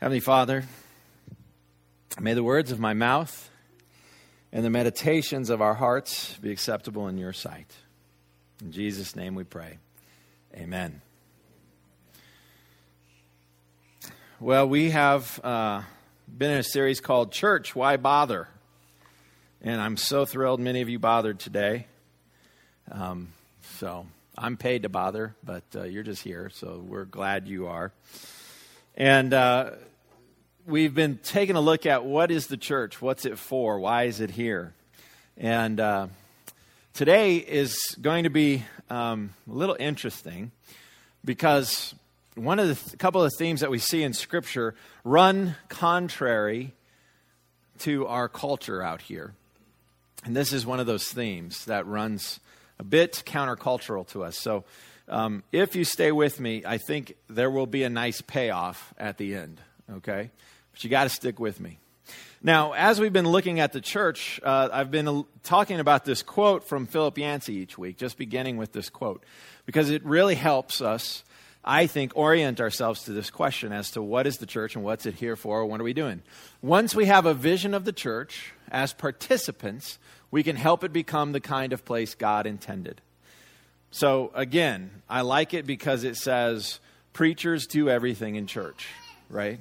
Heavenly Father, may the words of my mouth and the meditations of our hearts be acceptable in your sight. In Jesus' name we pray. Amen. Well, we have uh, been in a series called Church, Why Bother? And I'm so thrilled many of you bothered today. Um, so I'm paid to bother, but uh, you're just here, so we're glad you are. And uh, we've been taking a look at what is the church, what's it for, why is it here, and uh, today is going to be um, a little interesting because one of the th- couple of themes that we see in Scripture run contrary to our culture out here, and this is one of those themes that runs a bit countercultural to us. So. Um, if you stay with me, I think there will be a nice payoff at the end, okay? But you got to stick with me. Now, as we've been looking at the church, uh, I've been talking about this quote from Philip Yancey each week, just beginning with this quote, because it really helps us, I think, orient ourselves to this question as to what is the church and what's it here for, what are we doing. Once we have a vision of the church as participants, we can help it become the kind of place God intended. So, again, I like it because it says preachers do everything in church, right?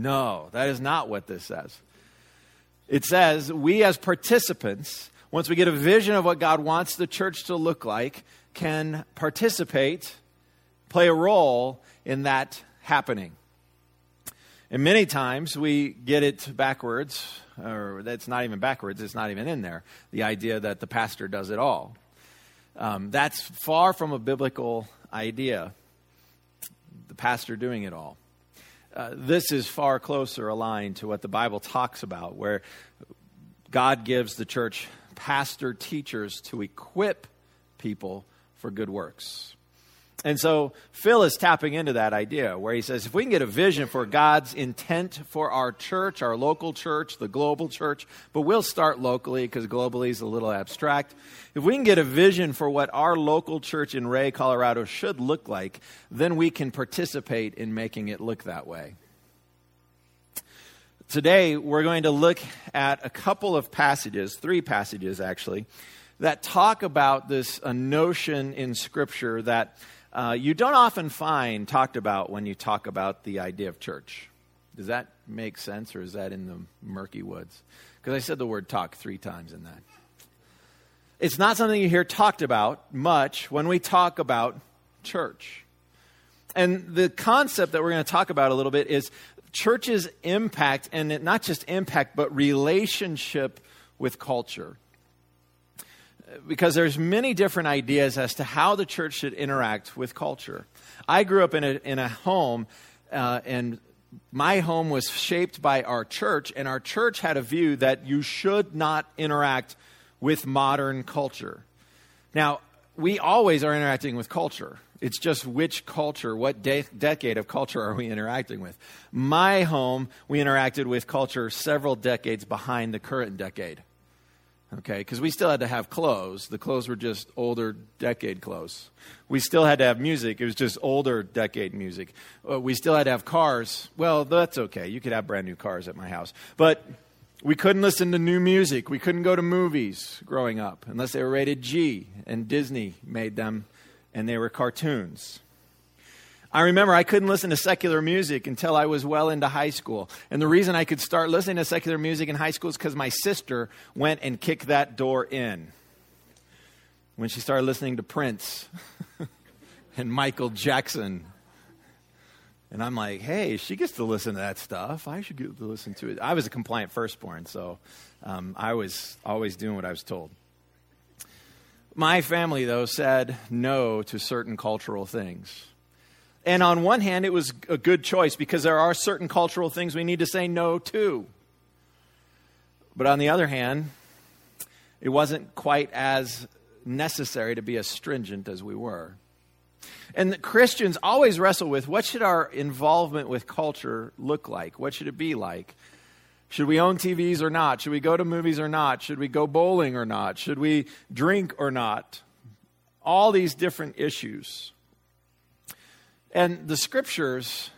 No, that is not what this says. It says we, as participants, once we get a vision of what God wants the church to look like, can participate, play a role in that happening. And many times we get it backwards, or that's not even backwards, it's not even in there. The idea that the pastor does it all. Um, that's far from a biblical idea, the pastor doing it all. Uh, this is far closer aligned to what the Bible talks about, where God gives the church pastor teachers to equip people for good works. And so Phil is tapping into that idea where he says if we can get a vision for God's intent for our church, our local church, the global church, but we'll start locally because globally is a little abstract. If we can get a vision for what our local church in Wray, Colorado should look like, then we can participate in making it look that way. Today, we're going to look at a couple of passages, three passages actually, that talk about this notion in Scripture that uh, you don't often find talked about when you talk about the idea of church. Does that make sense, or is that in the murky woods? Because I said the word talk three times in that. It's not something you hear talked about much when we talk about church. And the concept that we're going to talk about a little bit is church's impact, and not just impact, but relationship with culture because there's many different ideas as to how the church should interact with culture. I grew up in a, in a home, uh, and my home was shaped by our church, and our church had a view that you should not interact with modern culture. Now, we always are interacting with culture. It's just which culture, what de- decade of culture are we interacting with? My home, we interacted with culture several decades behind the current decade okay? Because we still had to have clothes. The clothes were just older decade clothes. We still had to have music. It was just older decade music. Uh, we still had to have cars. Well, that's okay. You could have brand new cars at my house. But we couldn't listen to new music. We couldn't go to movies growing up unless they were rated G, and Disney made them, and they were cartoons. I remember I couldn't listen to secular music until I was well into high school. And the reason I could start listening to secular music in high school is because my sister went and kicked that door in when she started listening to Prince and Michael Jackson. And I'm like, hey, she gets to listen to that stuff. I should get to listen to it. I was a compliant firstborn, so um, I was always doing what I was told. My family, though, said no to certain cultural things. And on one hand, it was a good choice because there are certain cultural things we need to say no to. But on the other hand, it wasn't quite as necessary to be as stringent as we were. And Christians always wrestle with what should our involvement with culture look like? What should it be like? Should we own TVs or not? Should we go to movies or not? Should we go bowling or not? Should we drink or not? All these different issues. And the scriptures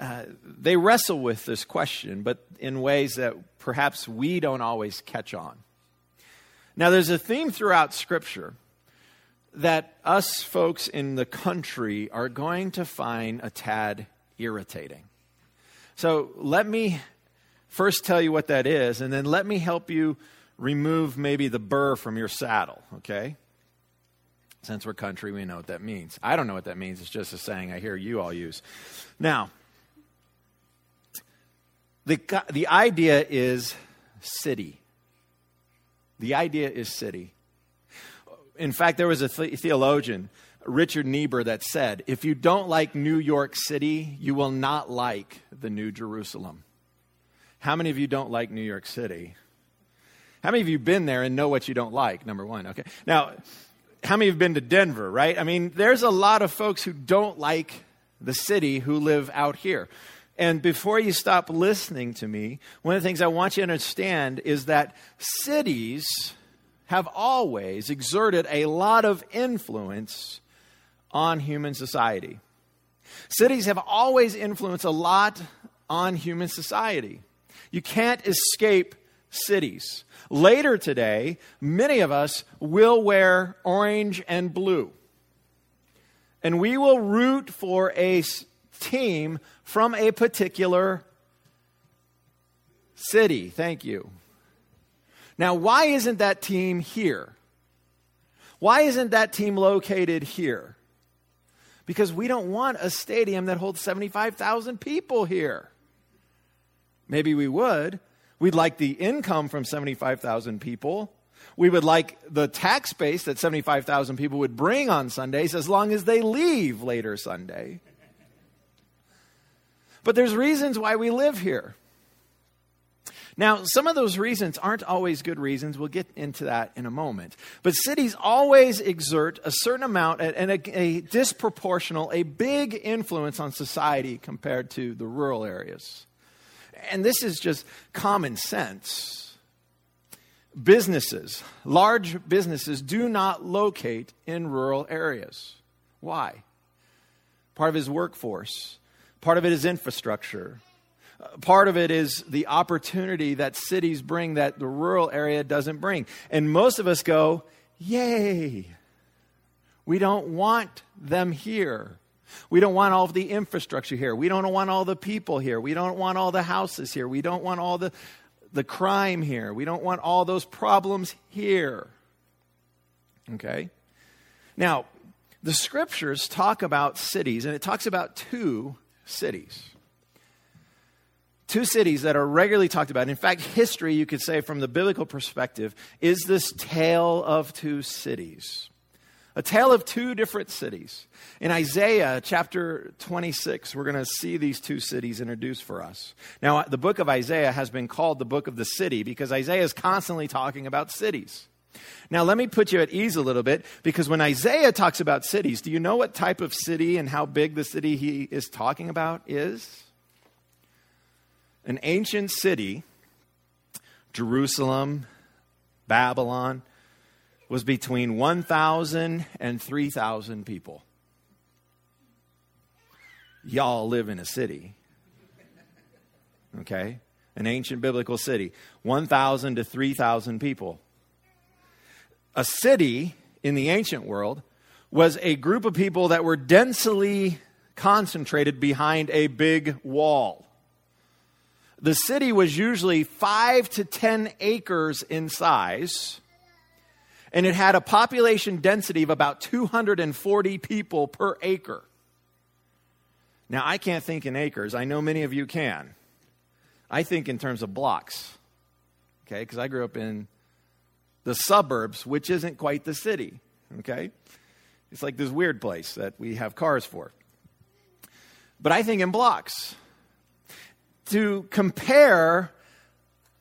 uh, they wrestle with this question, but in ways that perhaps we don't always catch on. Now, there's a theme throughout Scripture that us folks in the country are going to find a tad irritating. So, let me first tell you what that is, and then let me help you remove maybe the burr from your saddle, okay? Since we're country, we know what that means. I don't know what that means. It's just a saying I hear you all use. Now, the, the idea is city. The idea is city. In fact, there was a theologian, Richard Niebuhr, that said, if you don't like New York City, you will not like the New Jerusalem. How many of you don't like New York City? How many of you been there and know what you don't like? Number one. Okay. Now, how many have been to Denver, right? I mean, there's a lot of folks who don't like the city who live out here. And before you stop listening to me, one of the things I want you to understand is that cities have always exerted a lot of influence on human society. Cities have always influenced a lot on human society. You can't escape cities. Later today, many of us will wear orange and blue. And we will root for a team from a particular city. Thank you. Now, why isn't that team here? Why isn't that team located here? Because we don't want a stadium that holds 75,000 people here. Maybe we would. We'd like the income from 75,000 people. We would like the tax base that 75,000 people would bring on Sundays as long as they leave later Sunday. But there's reasons why we live here. Now, some of those reasons aren't always good reasons. We'll get into that in a moment. But cities always exert a certain amount and a, a disproportional, a big influence on society compared to the rural areas. And this is just common sense. Businesses, large businesses, do not locate in rural areas. Why? Part of his workforce Part of it is infrastructure. Uh, part of it is the opportunity that cities bring that the rural area doesn't bring. And most of us go, Yay! We don't want them here. We don't want all of the infrastructure here. We don't want all the people here. We don't want all the houses here. We don't want all the, the crime here. We don't want all those problems here. Okay? Now, the scriptures talk about cities, and it talks about two cities. Two cities that are regularly talked about. In fact, history, you could say, from the biblical perspective, is this tale of two cities. A tale of two different cities. In Isaiah chapter 26, we're going to see these two cities introduced for us. Now, uh, the book of Isaiah has been called the book of the city because Isaiah is constantly talking about cities. Now, let me put you at ease a little bit because when Isaiah talks about cities, do you know what type of city and how big the city he is talking about is? An ancient city, Jerusalem, Babylon, was between 1,000 and 3,000 people. Y'all live in a city. Okay? An ancient biblical city. 1,000 to 3,000 people a city in the ancient world was a group of people that were densely concentrated behind a big wall. The city was usually five to 10 acres in size, and it had a population density of about 240 people per acre. Now, I can't think in acres. I know many of you can. I think in terms of blocks, okay, because I grew up in the suburbs, which isn't quite the city. Okay? It's like this weird place that we have cars for. But I think in blocks. To compare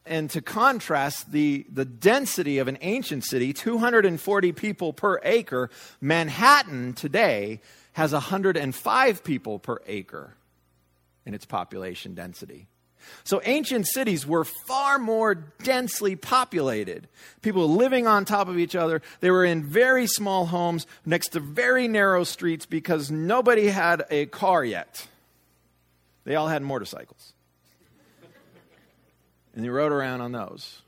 and to contrast the, the density of an ancient city, 240 people per acre, Manhattan today has 105 people per acre in its population density. So ancient cities were far more densely populated. People living on top of each other. They were in very small homes next to very narrow streets because nobody had a car yet. They all had motorcycles. And they rode around on those.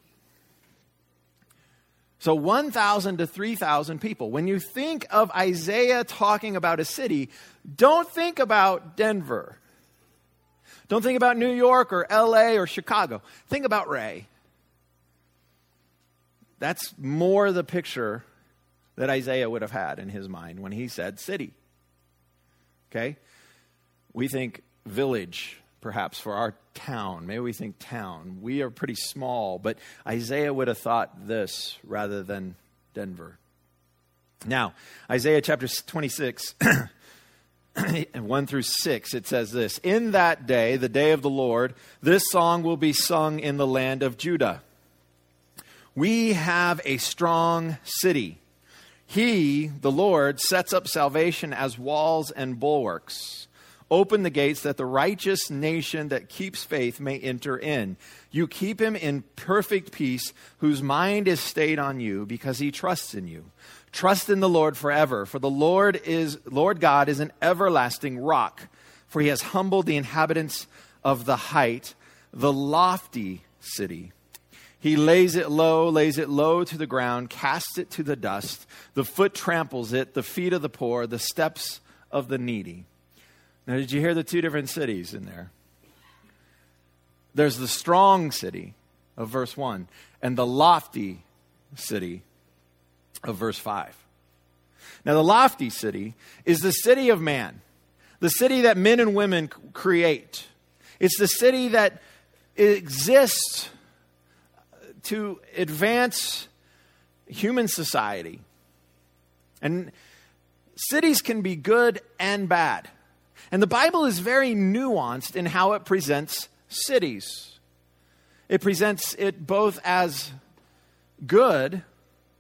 So 1,000 to 3,000 people. When you think of Isaiah talking about a city, don't think about Denver. Don't think about New York or LA or Chicago. Think about Wray. That's more the picture that Isaiah would have had in his mind when he said city. Okay? We think village, perhaps, for our town. Maybe we think town. We are pretty small, but Isaiah would have thought this rather than Denver. Now, Isaiah chapter 26. 1 through 6, it says this In that day, the day of the Lord, this song will be sung in the land of Judah. We have a strong city. He, the Lord, sets up salvation as walls and bulwarks. Open the gates that the righteous nation that keeps faith may enter in. You keep him in perfect peace, whose mind is stayed on you because he trusts in you. Trust in the Lord forever, for the Lord is Lord God is an everlasting rock, for he has humbled the inhabitants of the height, the lofty city. He lays it low, lays it low to the ground, casts it to the dust. The foot tramples it, the feet of the poor, the steps of the needy. Now, did you hear the two different cities in there? There's the strong city of verse 1 and the lofty city of verse 5. Now, the lofty city is the city of man, the city that men and women create. It's the city that exists to advance human society. And cities can be good and bad. And the Bible is very nuanced in how it presents cities. It presents it both as good.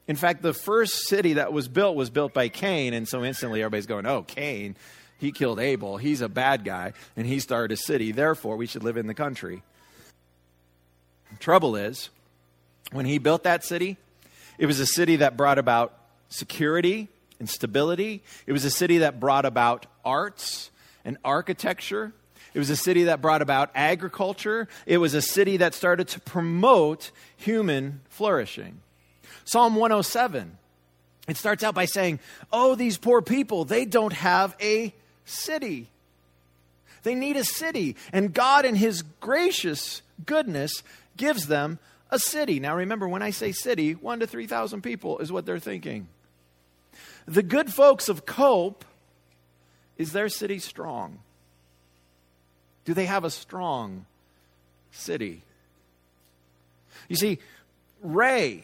In fact, the first city that was built was built by Cain, and so instantly everybody's going, oh, Cain, he killed Abel. He's a bad guy, and he started a city. Therefore, we should live in the country. The Trouble is, when he built that city, it was a city that brought about security and stability. It was a city that brought about arts and architecture. It was a city that brought about agriculture. It was a city that started to promote human flourishing. Psalm 107, it starts out by saying, Oh, these poor people, they don't have a city. They need a city. And God, in His gracious goodness, gives them a city. Now remember, when I say city, one to 3,000 people is what they're thinking. The good folks of Cope, is their city strong? Do they have a strong city? You see, Wray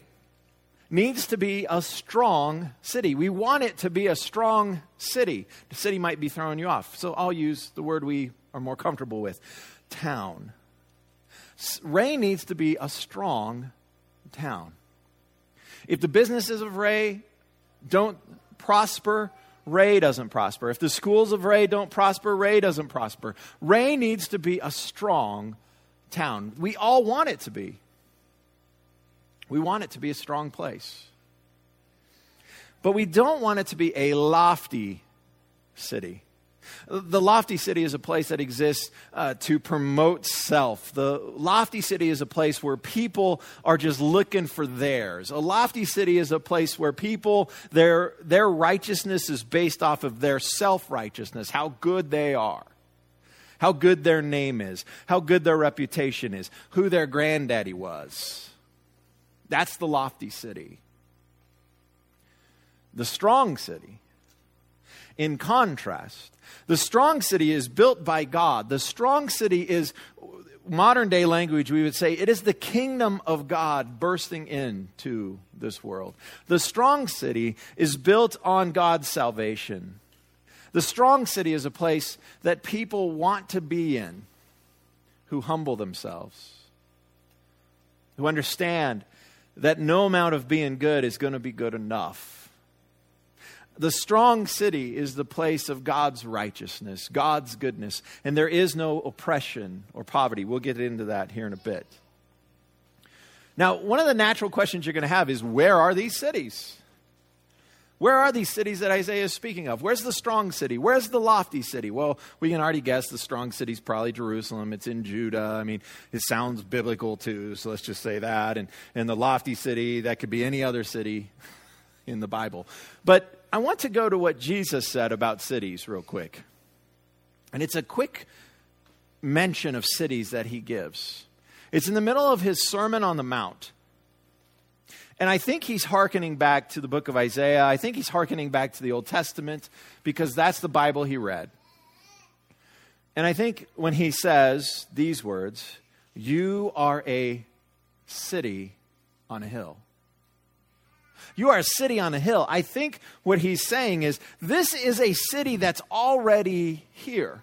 needs to be a strong city. We want it to be a strong city. The city might be throwing you off, so I'll use the word we are more comfortable with town. Wray needs to be a strong town. If the businesses of Wray don't prosper, Wray doesn't prosper. If the schools of Wray don't prosper, Wray doesn't prosper. Wray needs to be a strong town. We all want it to be. We want it to be a strong place. But we don't want it to be a lofty city. The lofty city is a place that exists uh, to promote self. The lofty city is a place where people are just looking for theirs. A lofty city is a place where people, their, their righteousness is based off of their self righteousness, how good they are, how good their name is, how good their reputation is, who their granddaddy was. That's the lofty city. The strong city, in contrast, the strong city is built by God. The strong city is, modern day language, we would say, it is the kingdom of God bursting into this world. The strong city is built on God's salvation. The strong city is a place that people want to be in who humble themselves, who understand that no amount of being good is going to be good enough the strong city is the place of God's righteousness, God's goodness, and there is no oppression or poverty. We'll get into that here in a bit. Now, one of the natural questions you're going to have is where are these cities? Where are these cities that Isaiah is speaking of? Where's the strong city? Where's the lofty city? Well, we can already guess the strong city is probably Jerusalem. It's in Judah. I mean, it sounds biblical too, so let's just say that. And, and the lofty city, that could be any other city in the Bible. But I want to go to what Jesus said about cities real quick. And it's a quick mention of cities that he gives. It's in the middle of his Sermon on the Mount. And I think he's hearkening back to the book of Isaiah. I think he's hearkening back to the Old Testament because that's the Bible he read. And I think when he says these words, you are a city on a hill. You are a city on a hill. I think what he's saying is this is a city that's already here.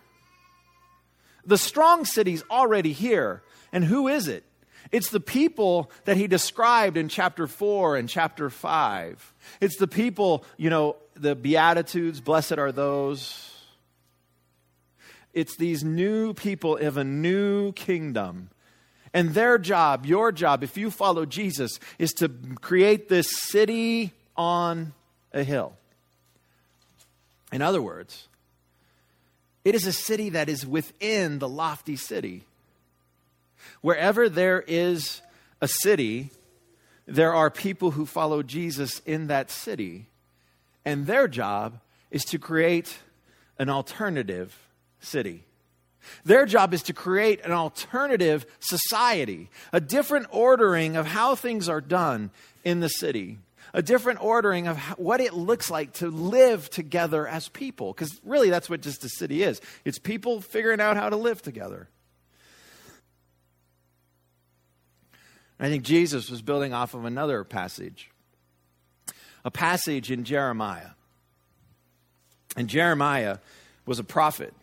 The strong city's already here. And who is it? It's the people that he described in chapter 4 and chapter 5. It's the people, you know, the Beatitudes, blessed are those. It's these new people of a new kingdom. And their job, your job, if you follow Jesus, is to create this city on a hill. In other words, it is a city that is within the lofty city. Wherever there is a city, there are people who follow Jesus in that city. And their job is to create an alternative city. Their job is to create an alternative society, a different ordering of how things are done in the city, a different ordering of what it looks like to live together as people. Because really, that's what just a city is it's people figuring out how to live together. I think Jesus was building off of another passage, a passage in Jeremiah. And Jeremiah was a prophet.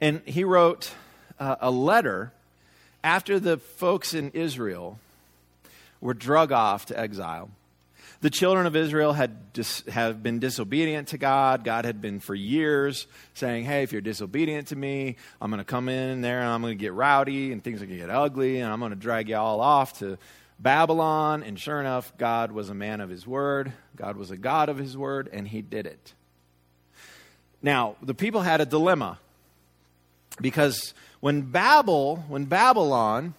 And he wrote uh, a letter after the folks in Israel were drug off to exile. The children of Israel had dis- have been disobedient to God. God had been for years saying, "Hey, if you're disobedient to me, I'm going to come in there and I'm going to get rowdy and things are going to get ugly and I'm going to drag you all off to Babylon." And sure enough, God was a man of his word. God was a God of his word, and he did it. Now, the people had a dilemma because when Babel, when Babylon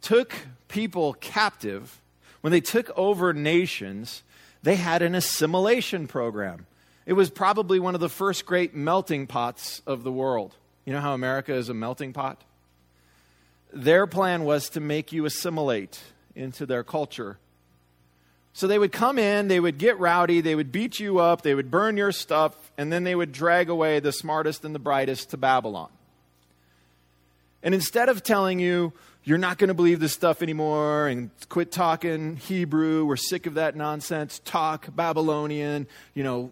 took people captive, when they took over nations, they had an assimilation program. It was probably one of the first great melting pots of the world. You know how America is a melting pot? Their plan was to make you assimilate into their culture. So they would come in, they would get rowdy, they would beat you up, they would burn your stuff, and then they would drag away the smartest and the brightest to Babylon. And instead of telling you, you're not going to believe this stuff anymore and quit talking Hebrew. We're sick of that nonsense. Talk Babylonian. You know,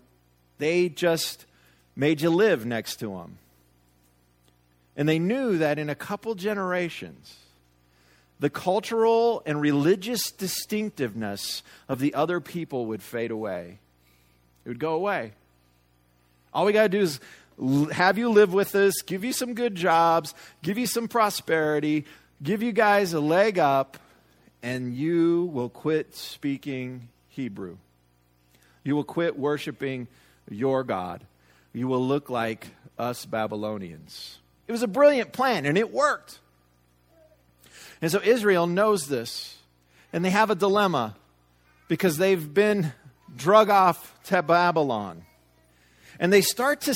they just made you live next to them. And they knew that in a couple generations, the cultural and religious distinctiveness of the other people would fade away. It would go away. All we got to do is have you live with us, give you some good jobs, give you some prosperity, give you guys a leg up, and you will quit speaking Hebrew. You will quit worshiping your God. You will look like us Babylonians. It was a brilliant plan, and it worked. And so Israel knows this, and they have a dilemma because they've been drug off to Babylon. And they start to,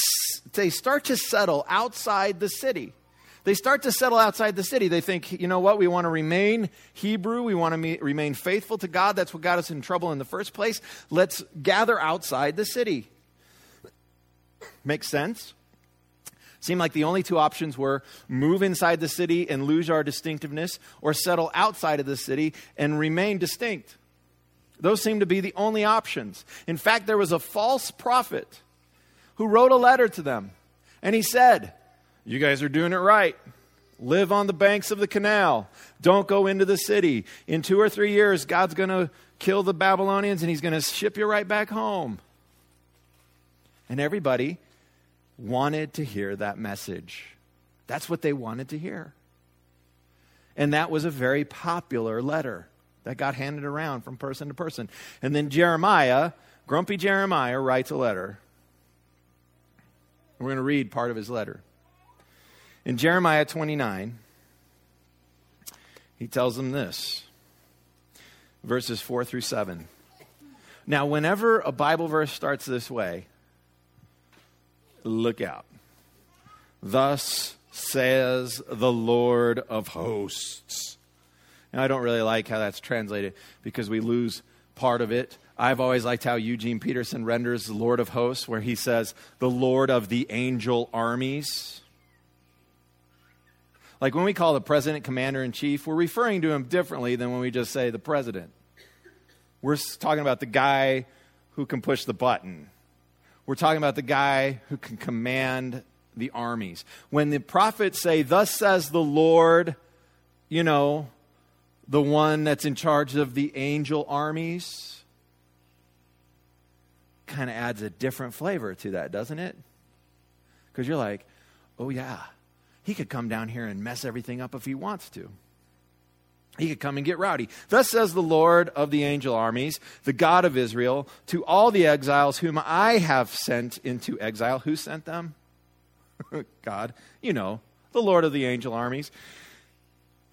they start to settle outside the city. They start to settle outside the city. They think, you know what, we want to remain Hebrew. We want to me- remain faithful to God. That's what got us in trouble in the first place. Let's gather outside the city. Makes sense? Seemed like the only two options were move inside the city and lose our distinctiveness, or settle outside of the city and remain distinct. Those seem to be the only options. In fact, there was a false prophet who wrote a letter to them, and he said, you guys are doing it right. Live on the banks of the canal. Don't go into the city. In two or three years, God's going to kill the Babylonians and he's going to ship you right back home. And everybody wanted to hear that message. That's what they wanted to hear. And that was a very popular letter. that got handed around from person to person. And then Jeremiah, grumpy Jeremiah, writes a letter. We're going to read part of his letter. In Jeremiah 29, he tells them this verses 4 through 7. Now, whenever a Bible verse starts this way, look out. Thus says the Lord of hosts. Now, I don't really like how that's translated because we lose part of it. I've always liked how Eugene Peterson renders Lord of hosts, where he says, the Lord of the angel armies. Like when we call the president commander in chief, we're referring to him differently than when we just say the president. We're talking about the guy who can push the button. We're talking about the guy who can command the armies. When the prophets say, Thus says the Lord, you know, the one that's in charge of the angel armies, kind of adds a different flavor to that, doesn't it? Because you're like, oh, yeah, he could come down here and mess everything up if he wants to. He could come and get rowdy. Thus says the Lord of the angel armies, the God of Israel, to all the exiles whom I have sent into exile. Who sent them? God. You know, the Lord of the angel armies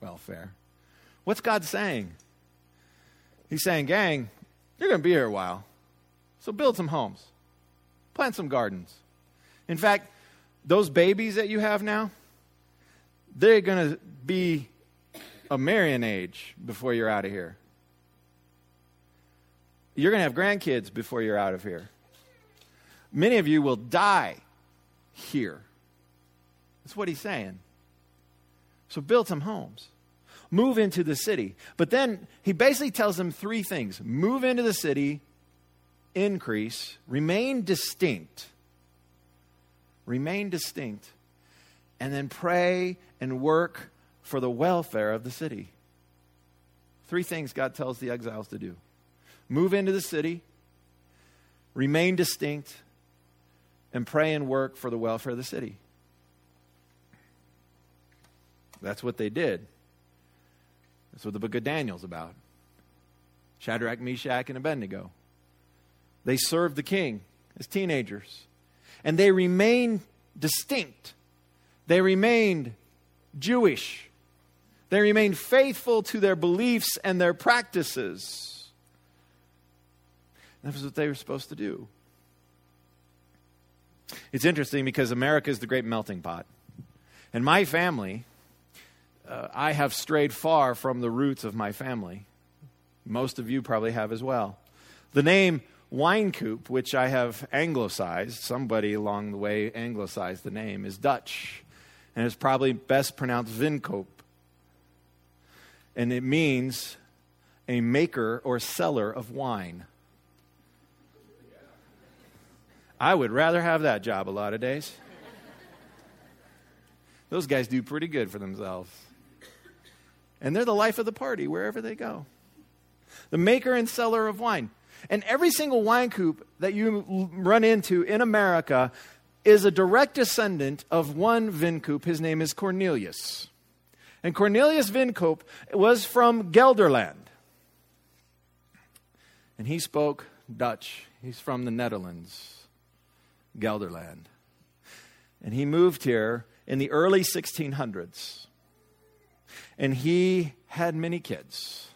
welfare. What's God saying? He's saying, gang, you're going to be here a while. So build some homes, plant some gardens. In fact, those babies that you have now, they're going to be a marrying age before you're out of here. You're going to have grandkids before you're out of here. Many of you will die here. That's what he's saying. So build some homes. Move into the city. But then he basically tells them three things move into the city, increase, remain distinct. Remain distinct. And then pray and work for the welfare of the city. Three things God tells the exiles to do move into the city, remain distinct, and pray and work for the welfare of the city. That's what they did. That's what the book of Daniel's about. Shadrach, Meshach, and Abednego. They served the king as teenagers. And they remained distinct. They remained Jewish. They remained faithful to their beliefs and their practices. That was what they were supposed to do. It's interesting because America is the great melting pot. And my family, uh, I have strayed far from the roots of my family. Most of you probably have as well. The name Wynkoop, which I have anglicized, somebody along the way anglicized the name, is Dutch. And it's probably best pronounced Vinkoop. And it means a maker or seller of wine. I would rather have that job a lot of days. Those guys do pretty good for themselves. And they're the life of the party wherever they go. The maker and seller of wine. And every single Wynkoop that you run into in America is a direct descendant of one Vinkoop. His name is Cornelius. And Cornelius Vinkoop was from Gelderland. And he spoke Dutch. He's from the Netherlands, Gelderland. And he moved here in the early 1600s. And he had many kids.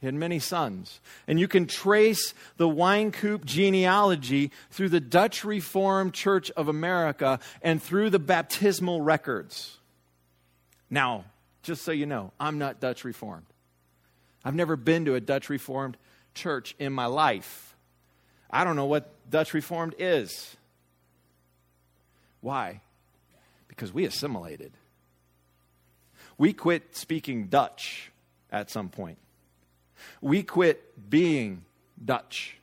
He had many sons. And you can trace the Wynkoop genealogy through the Dutch Reformed Church of America and through the baptismal records. Now, just so you know, I'm not Dutch Reformed. I've never been to a Dutch Reformed church in my life. I don't know what Dutch Reformed is. Why? Because we assimilated. We quit speaking Dutch at some point. We quit being Dutch.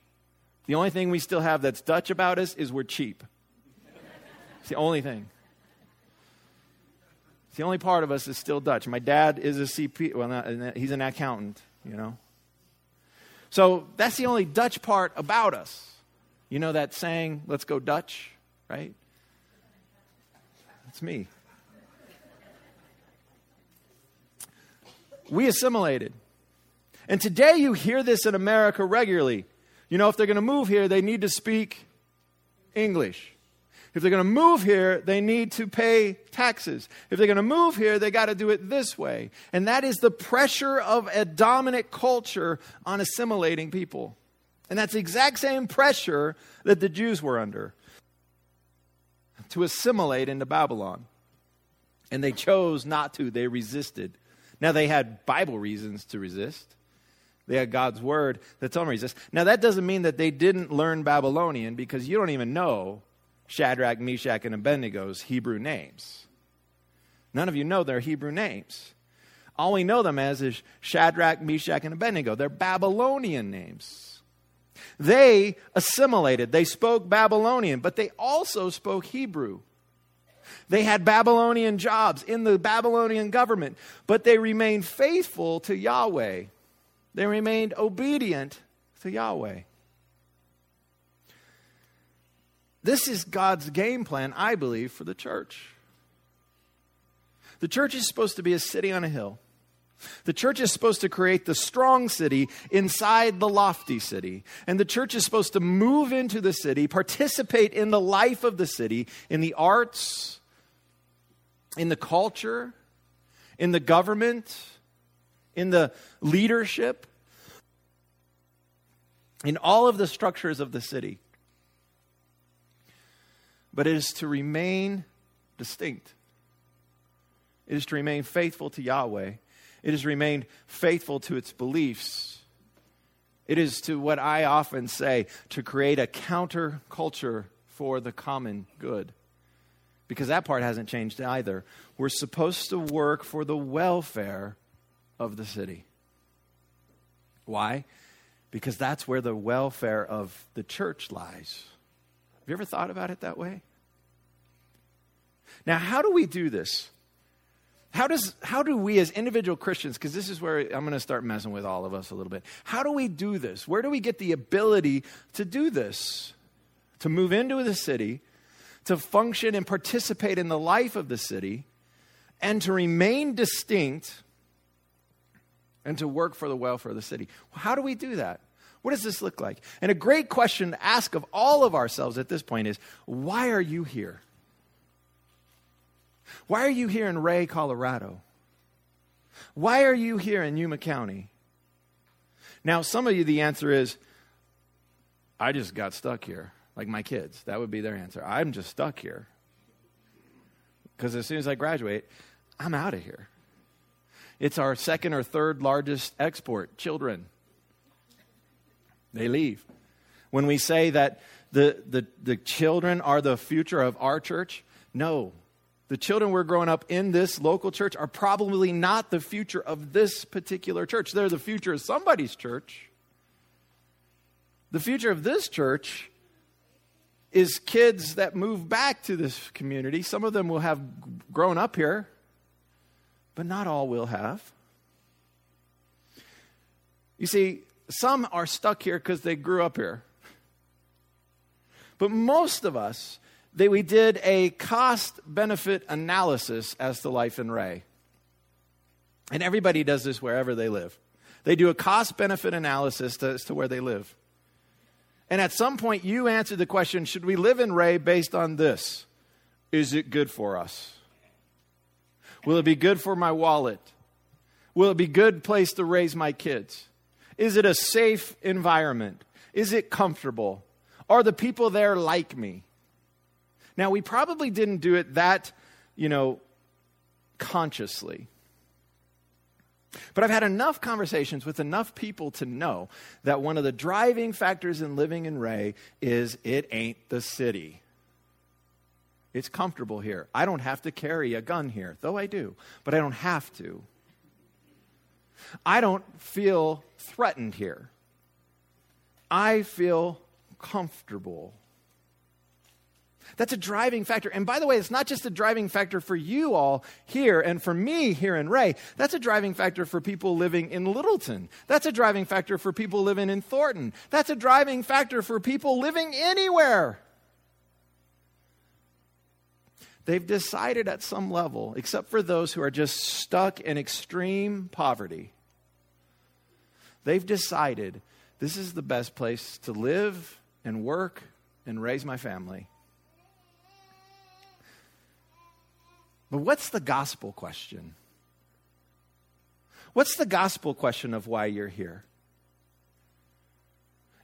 The only thing we still have that's Dutch about us is we're cheap. It's the only thing. It's the only part of us is still Dutch. My dad is a CP, well, not, he's an accountant, you know. So that's the only Dutch part about us. You know that saying, let's go Dutch, right? That's me. We assimilated. And today you hear this in America regularly. You know, if they're going to move here, they need to speak English. If they're going to move here, they need to pay taxes. If they're going to move here, they got to do it this way. And that is the pressure of a dominant culture on assimilating people. And that's the exact same pressure that the Jews were under to assimilate into Babylon. And they chose not to, they resisted. Now, they had Bible reasons to resist. They had God's word that told them to resist. Now, that doesn't mean that they didn't learn Babylonian because you don't even know Shadrach, Meshach, and Abednego's Hebrew names. None of you know their Hebrew names. All we know them as is Shadrach, Meshach, and Abednego. They're Babylonian names. They assimilated. They spoke Babylonian, but they also spoke Hebrew. They had Babylonian jobs in the Babylonian government, but they remained faithful to Yahweh. They remained obedient to Yahweh. This is God's game plan, I believe, for the church. The church is supposed to be a city on a hill. The church is supposed to create the strong city inside the lofty city. And the church is supposed to move into the city, participate in the life of the city, in the arts, in the culture, in the government, in the leadership, in all of the structures of the city but it is to remain distinct. It is to remain faithful to Yahweh. It has remained faithful to its beliefs. It is to what I often say to create a counterculture for the common good. Because that part hasn't changed either. We're supposed to work for the welfare of the city. Why? Because that's where the welfare of the church lies. Have you ever thought about it that way? Now, how do we do this? How, does, how do we as individual Christians, because this is where I'm going to start messing with all of us a little bit, how do we do this? Where do we get the ability to do this? To move into the city, to function and participate in the life of the city, and to remain distinct and to work for the welfare of the city. How do we do that? What does this look like? And a great question to ask of all of ourselves at this point is why are you here? Why are you here in Wray, Colorado? Why are you here in Yuma County? Now, some of you, the answer is, I just got stuck here, like my kids. That would be their answer. I'm just stuck here. Because as soon as I graduate, I'm out of here. It's our second or third largest export, children. They leave. When we say that the, the, the children are the future of our church, no. The children we're growing up in this local church are probably not the future of this particular church. They're the future of somebody's church. The future of this church is kids that move back to this community. Some of them will have grown up here, but not all will have. You see, some are stuck here because they grew up here. But most of us, they, we did a cost benefit analysis as to life in Wray. And everybody does this wherever they live. They do a cost benefit analysis to, as to where they live. And at some point, you answer the question should we live in Wray based on this? Is it good for us? Will it be good for my wallet? Will it be a good place to raise my kids? Is it a safe environment? Is it comfortable? Are the people there like me? Now, we probably didn't do it that, you know, consciously. But I've had enough conversations with enough people to know that one of the driving factors in living in Wray is it ain't the city. It's comfortable here. I don't have to carry a gun here, though I do, but I don't have to. I don't feel threatened here. I feel comfortable. That's a driving factor. And by the way, it's not just a driving factor for you all here and for me here in Wray. That's a driving factor for people living in Littleton. That's a driving factor for people living in Thornton. That's a driving factor for people living anywhere. They've decided at some level, except for those who are just stuck in extreme poverty, they've decided this is the best place to live and work and raise my family. But what's the gospel question? What's the gospel question of why you're here?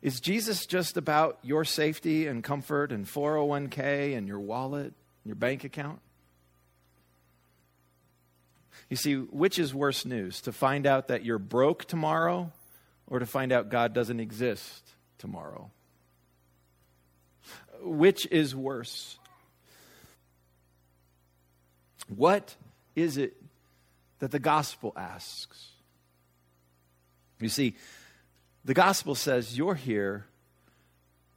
Is Jesus just about your safety and comfort and 401k and your wallet, and your bank account? You see, which is worse news? To find out that you're broke tomorrow or to find out God doesn't exist tomorrow? Which is worse? What is it that the gospel asks? You see, the gospel says you're here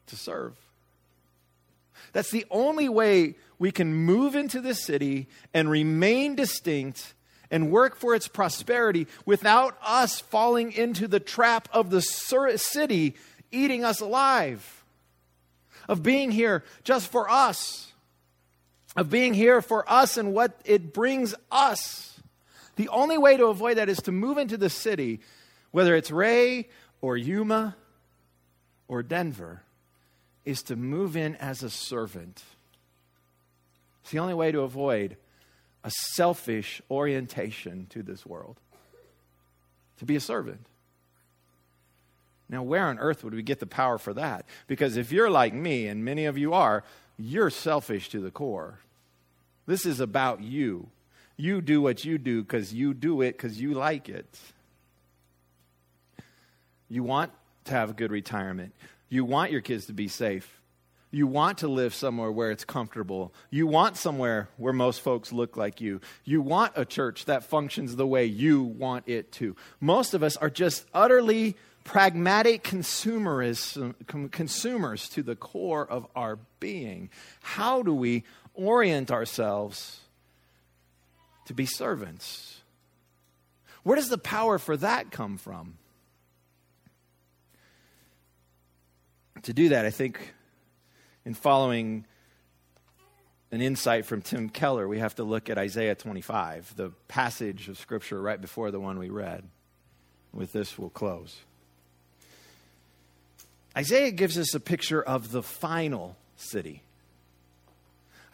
to serve. That's the only way we can move into this city and remain distinct and work for its prosperity without us falling into the trap of the city eating us alive, of being here just for us of being here for us and what it brings us. The only way to avoid that is to move into the city, whether it's Wray or Yuma or Denver, is to move in as a servant. It's the only way to avoid a selfish orientation to this world. To be a servant. Now, where on earth would we get the power for that? Because if you're like me, and many of you are, you're selfish to the core. This is about you. You do what you do because you do it because you like it. You want to have a good retirement. You want your kids to be safe. You want to live somewhere where it's comfortable. You want somewhere where most folks look like you. You want a church that functions the way you want it to. Most of us are just utterly pragmatic consumers, consumers to the core of our being. How do we orient ourselves to be servants. Where does the power for that come from? To do that, I think in following an insight from Tim Keller, we have to look at Isaiah 25, the passage of Scripture right before the one we read. With this, we'll close. Isaiah gives us a picture of the final city.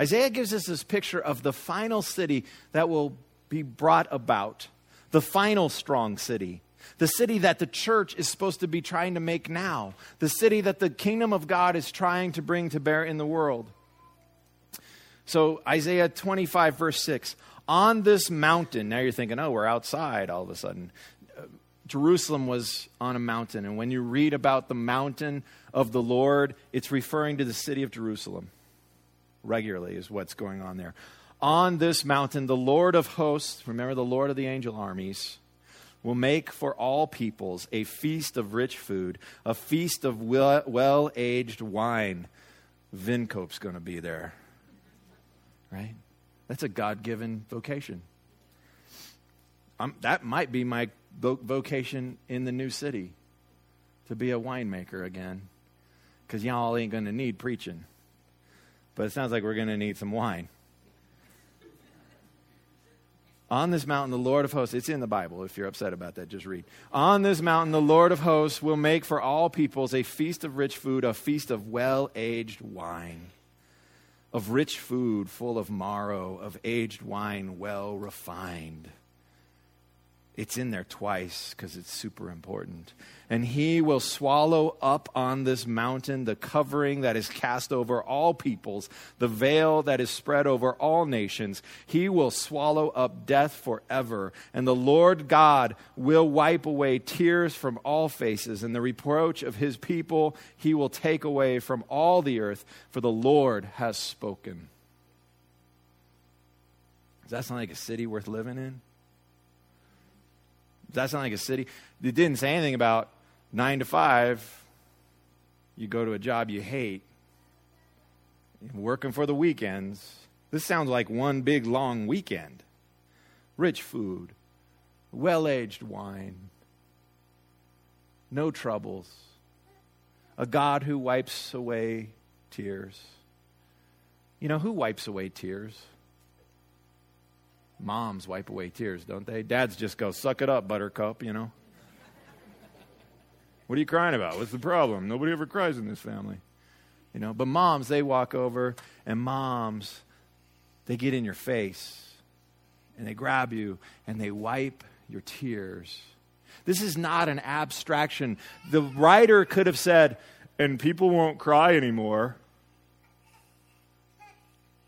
Isaiah gives us this picture of the final city that will be brought about, the final strong city, the city that the church is supposed to be trying to make now, the city that the kingdom of God is trying to bring to bear in the world. So, Isaiah 25, verse 6 On this mountain, now you're thinking, oh, we're outside all of a sudden. Jerusalem was on a mountain, and when you read about the mountain of the Lord, it's referring to the city of Jerusalem regularly, is what's going on there. On this mountain, the Lord of hosts, remember the Lord of the angel armies, will make for all peoples a feast of rich food, a feast of well aged wine. Wynkoop's going to be there. Right? That's a God given vocation. Um, that might be my vocation in the new city to be a winemaker again. Because y'all ain't going to need preaching but it sounds like we're going to need some wine. On this mountain, the Lord of hosts, it's in the Bible. If you're upset about that, just read. On this mountain, the Lord of hosts will make for all peoples a feast of rich food, a feast of well aged wine, of rich food full of marrow, of aged wine well refined. It's in there twice because it's super important. And he will swallow up on this mountain the covering that is cast over all peoples, the veil that is spread over all nations. He will swallow up death forever. And the Lord God will wipe away tears from all faces, and the reproach of his people he will take away from all the earth, for the Lord has spoken. Does that sound like a city worth living in? That sound like a city? It didn't say anything about nine to five. You go to a job you hate, working for the weekends. This sounds like one big long weekend. Rich food, well aged wine, no troubles, a God who wipes away tears. You know, who wipes away tears? Moms wipe away tears, don't they? Dads just go, suck it up, buttercup, you know. what are you crying about? What's the problem? Nobody ever cries in this family. You know, but moms, they walk over, and moms, they get in your face, and they grab you, and they wipe your tears. This is not an abstraction. The writer could have said, and people won't cry anymore.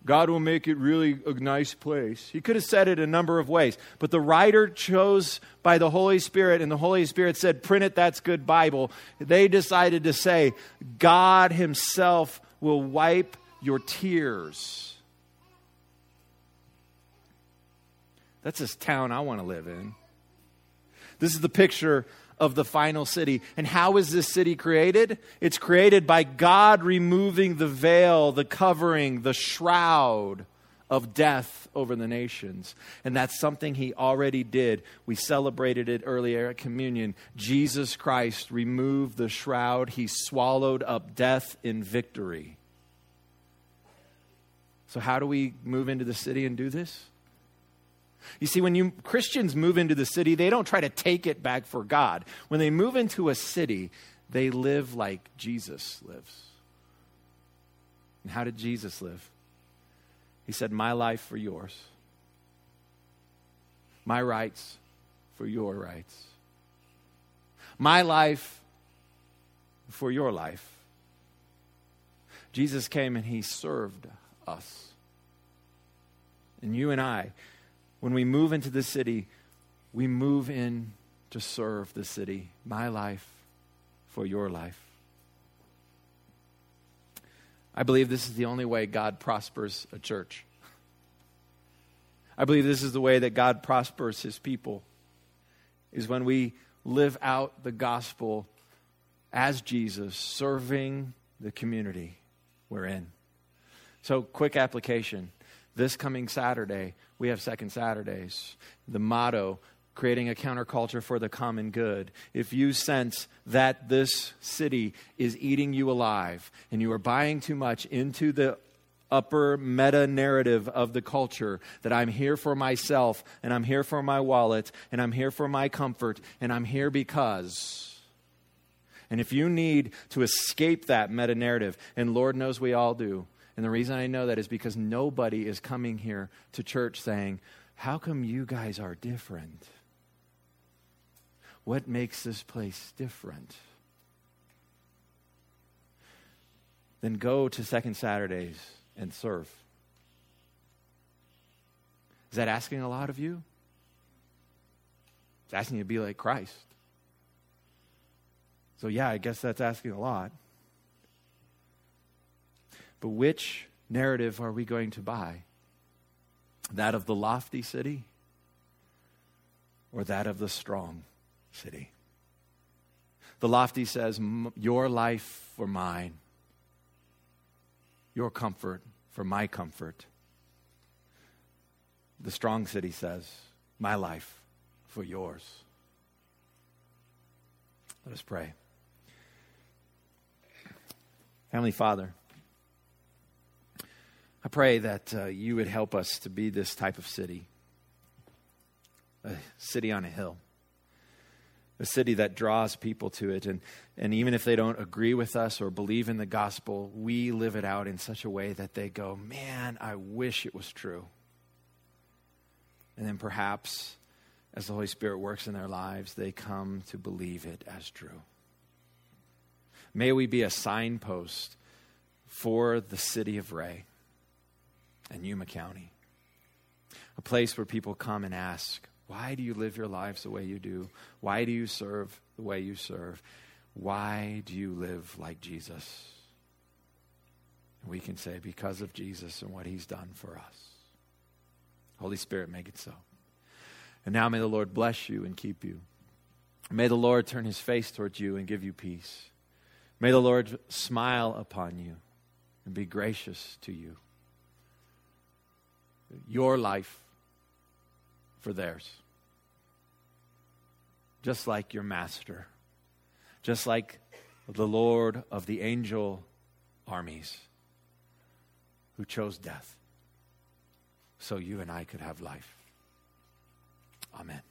God will make it really a nice place. He could have said it a number of ways, but the writer chose by the Holy Spirit, and the Holy Spirit said, Print it, that's good Bible. They decided to say, God Himself will wipe your tears. That's this town I want to live in. This is the picture of the final city. And how is this city created? It's created by God removing the veil, the covering, the shroud of death over the nations. And that's something he already did. We celebrated it earlier at communion. Jesus Christ removed the shroud, he swallowed up death in victory. So, how do we move into the city and do this? You see, when you Christians move into the city, they don't try to take it back for God. When they move into a city, they live like Jesus lives. And how did Jesus live? He said, My life for yours, my rights for your rights, my life for your life. Jesus came and he served us. And you and I, when we move into the city, we move in to serve the city. My life for your life. I believe this is the only way God prospers a church. I believe this is the way that God prospers his people is when we live out the gospel as Jesus, serving the community we're in. So, quick application. This coming Saturday, we have Second Saturdays. The motto, creating a counterculture for the common good. If you sense that this city is eating you alive and you are buying too much into the upper meta narrative of the culture that I'm here for myself and I'm here for my wallet and I'm here for my comfort and I'm here because. And if you need to escape that meta narrative, and Lord knows we all do, and the reason I know that is because nobody is coming here to church saying, How come you guys are different? What makes this place different? Then go to Second Saturdays and serve. Is that asking a lot of you? It's asking you to be like Christ. So, yeah, I guess that's asking a lot. But which narrative are we going to buy? That of the lofty city or that of the strong city? The lofty says, Your life for mine, your comfort for my comfort. The strong city says, My life for yours. Let us pray. Heavenly Father, I pray that uh, you would help us to be this type of city a city on a hill, a city that draws people to it. And, and even if they don't agree with us or believe in the gospel, we live it out in such a way that they go, Man, I wish it was true. And then perhaps as the Holy Spirit works in their lives, they come to believe it as true. May we be a signpost for the city of Wray and Yuma County. A place where people come and ask, why do you live your lives the way you do? Why do you serve the way you serve? Why do you live like Jesus? And we can say, because of Jesus and what he's done for us. Holy Spirit, make it so. And now may the Lord bless you and keep you. May the Lord turn his face towards you and give you peace. May the Lord smile upon you and be gracious to you. Your life for theirs. Just like your master, just like the Lord of the angel armies who chose death so you and I could have life. Amen.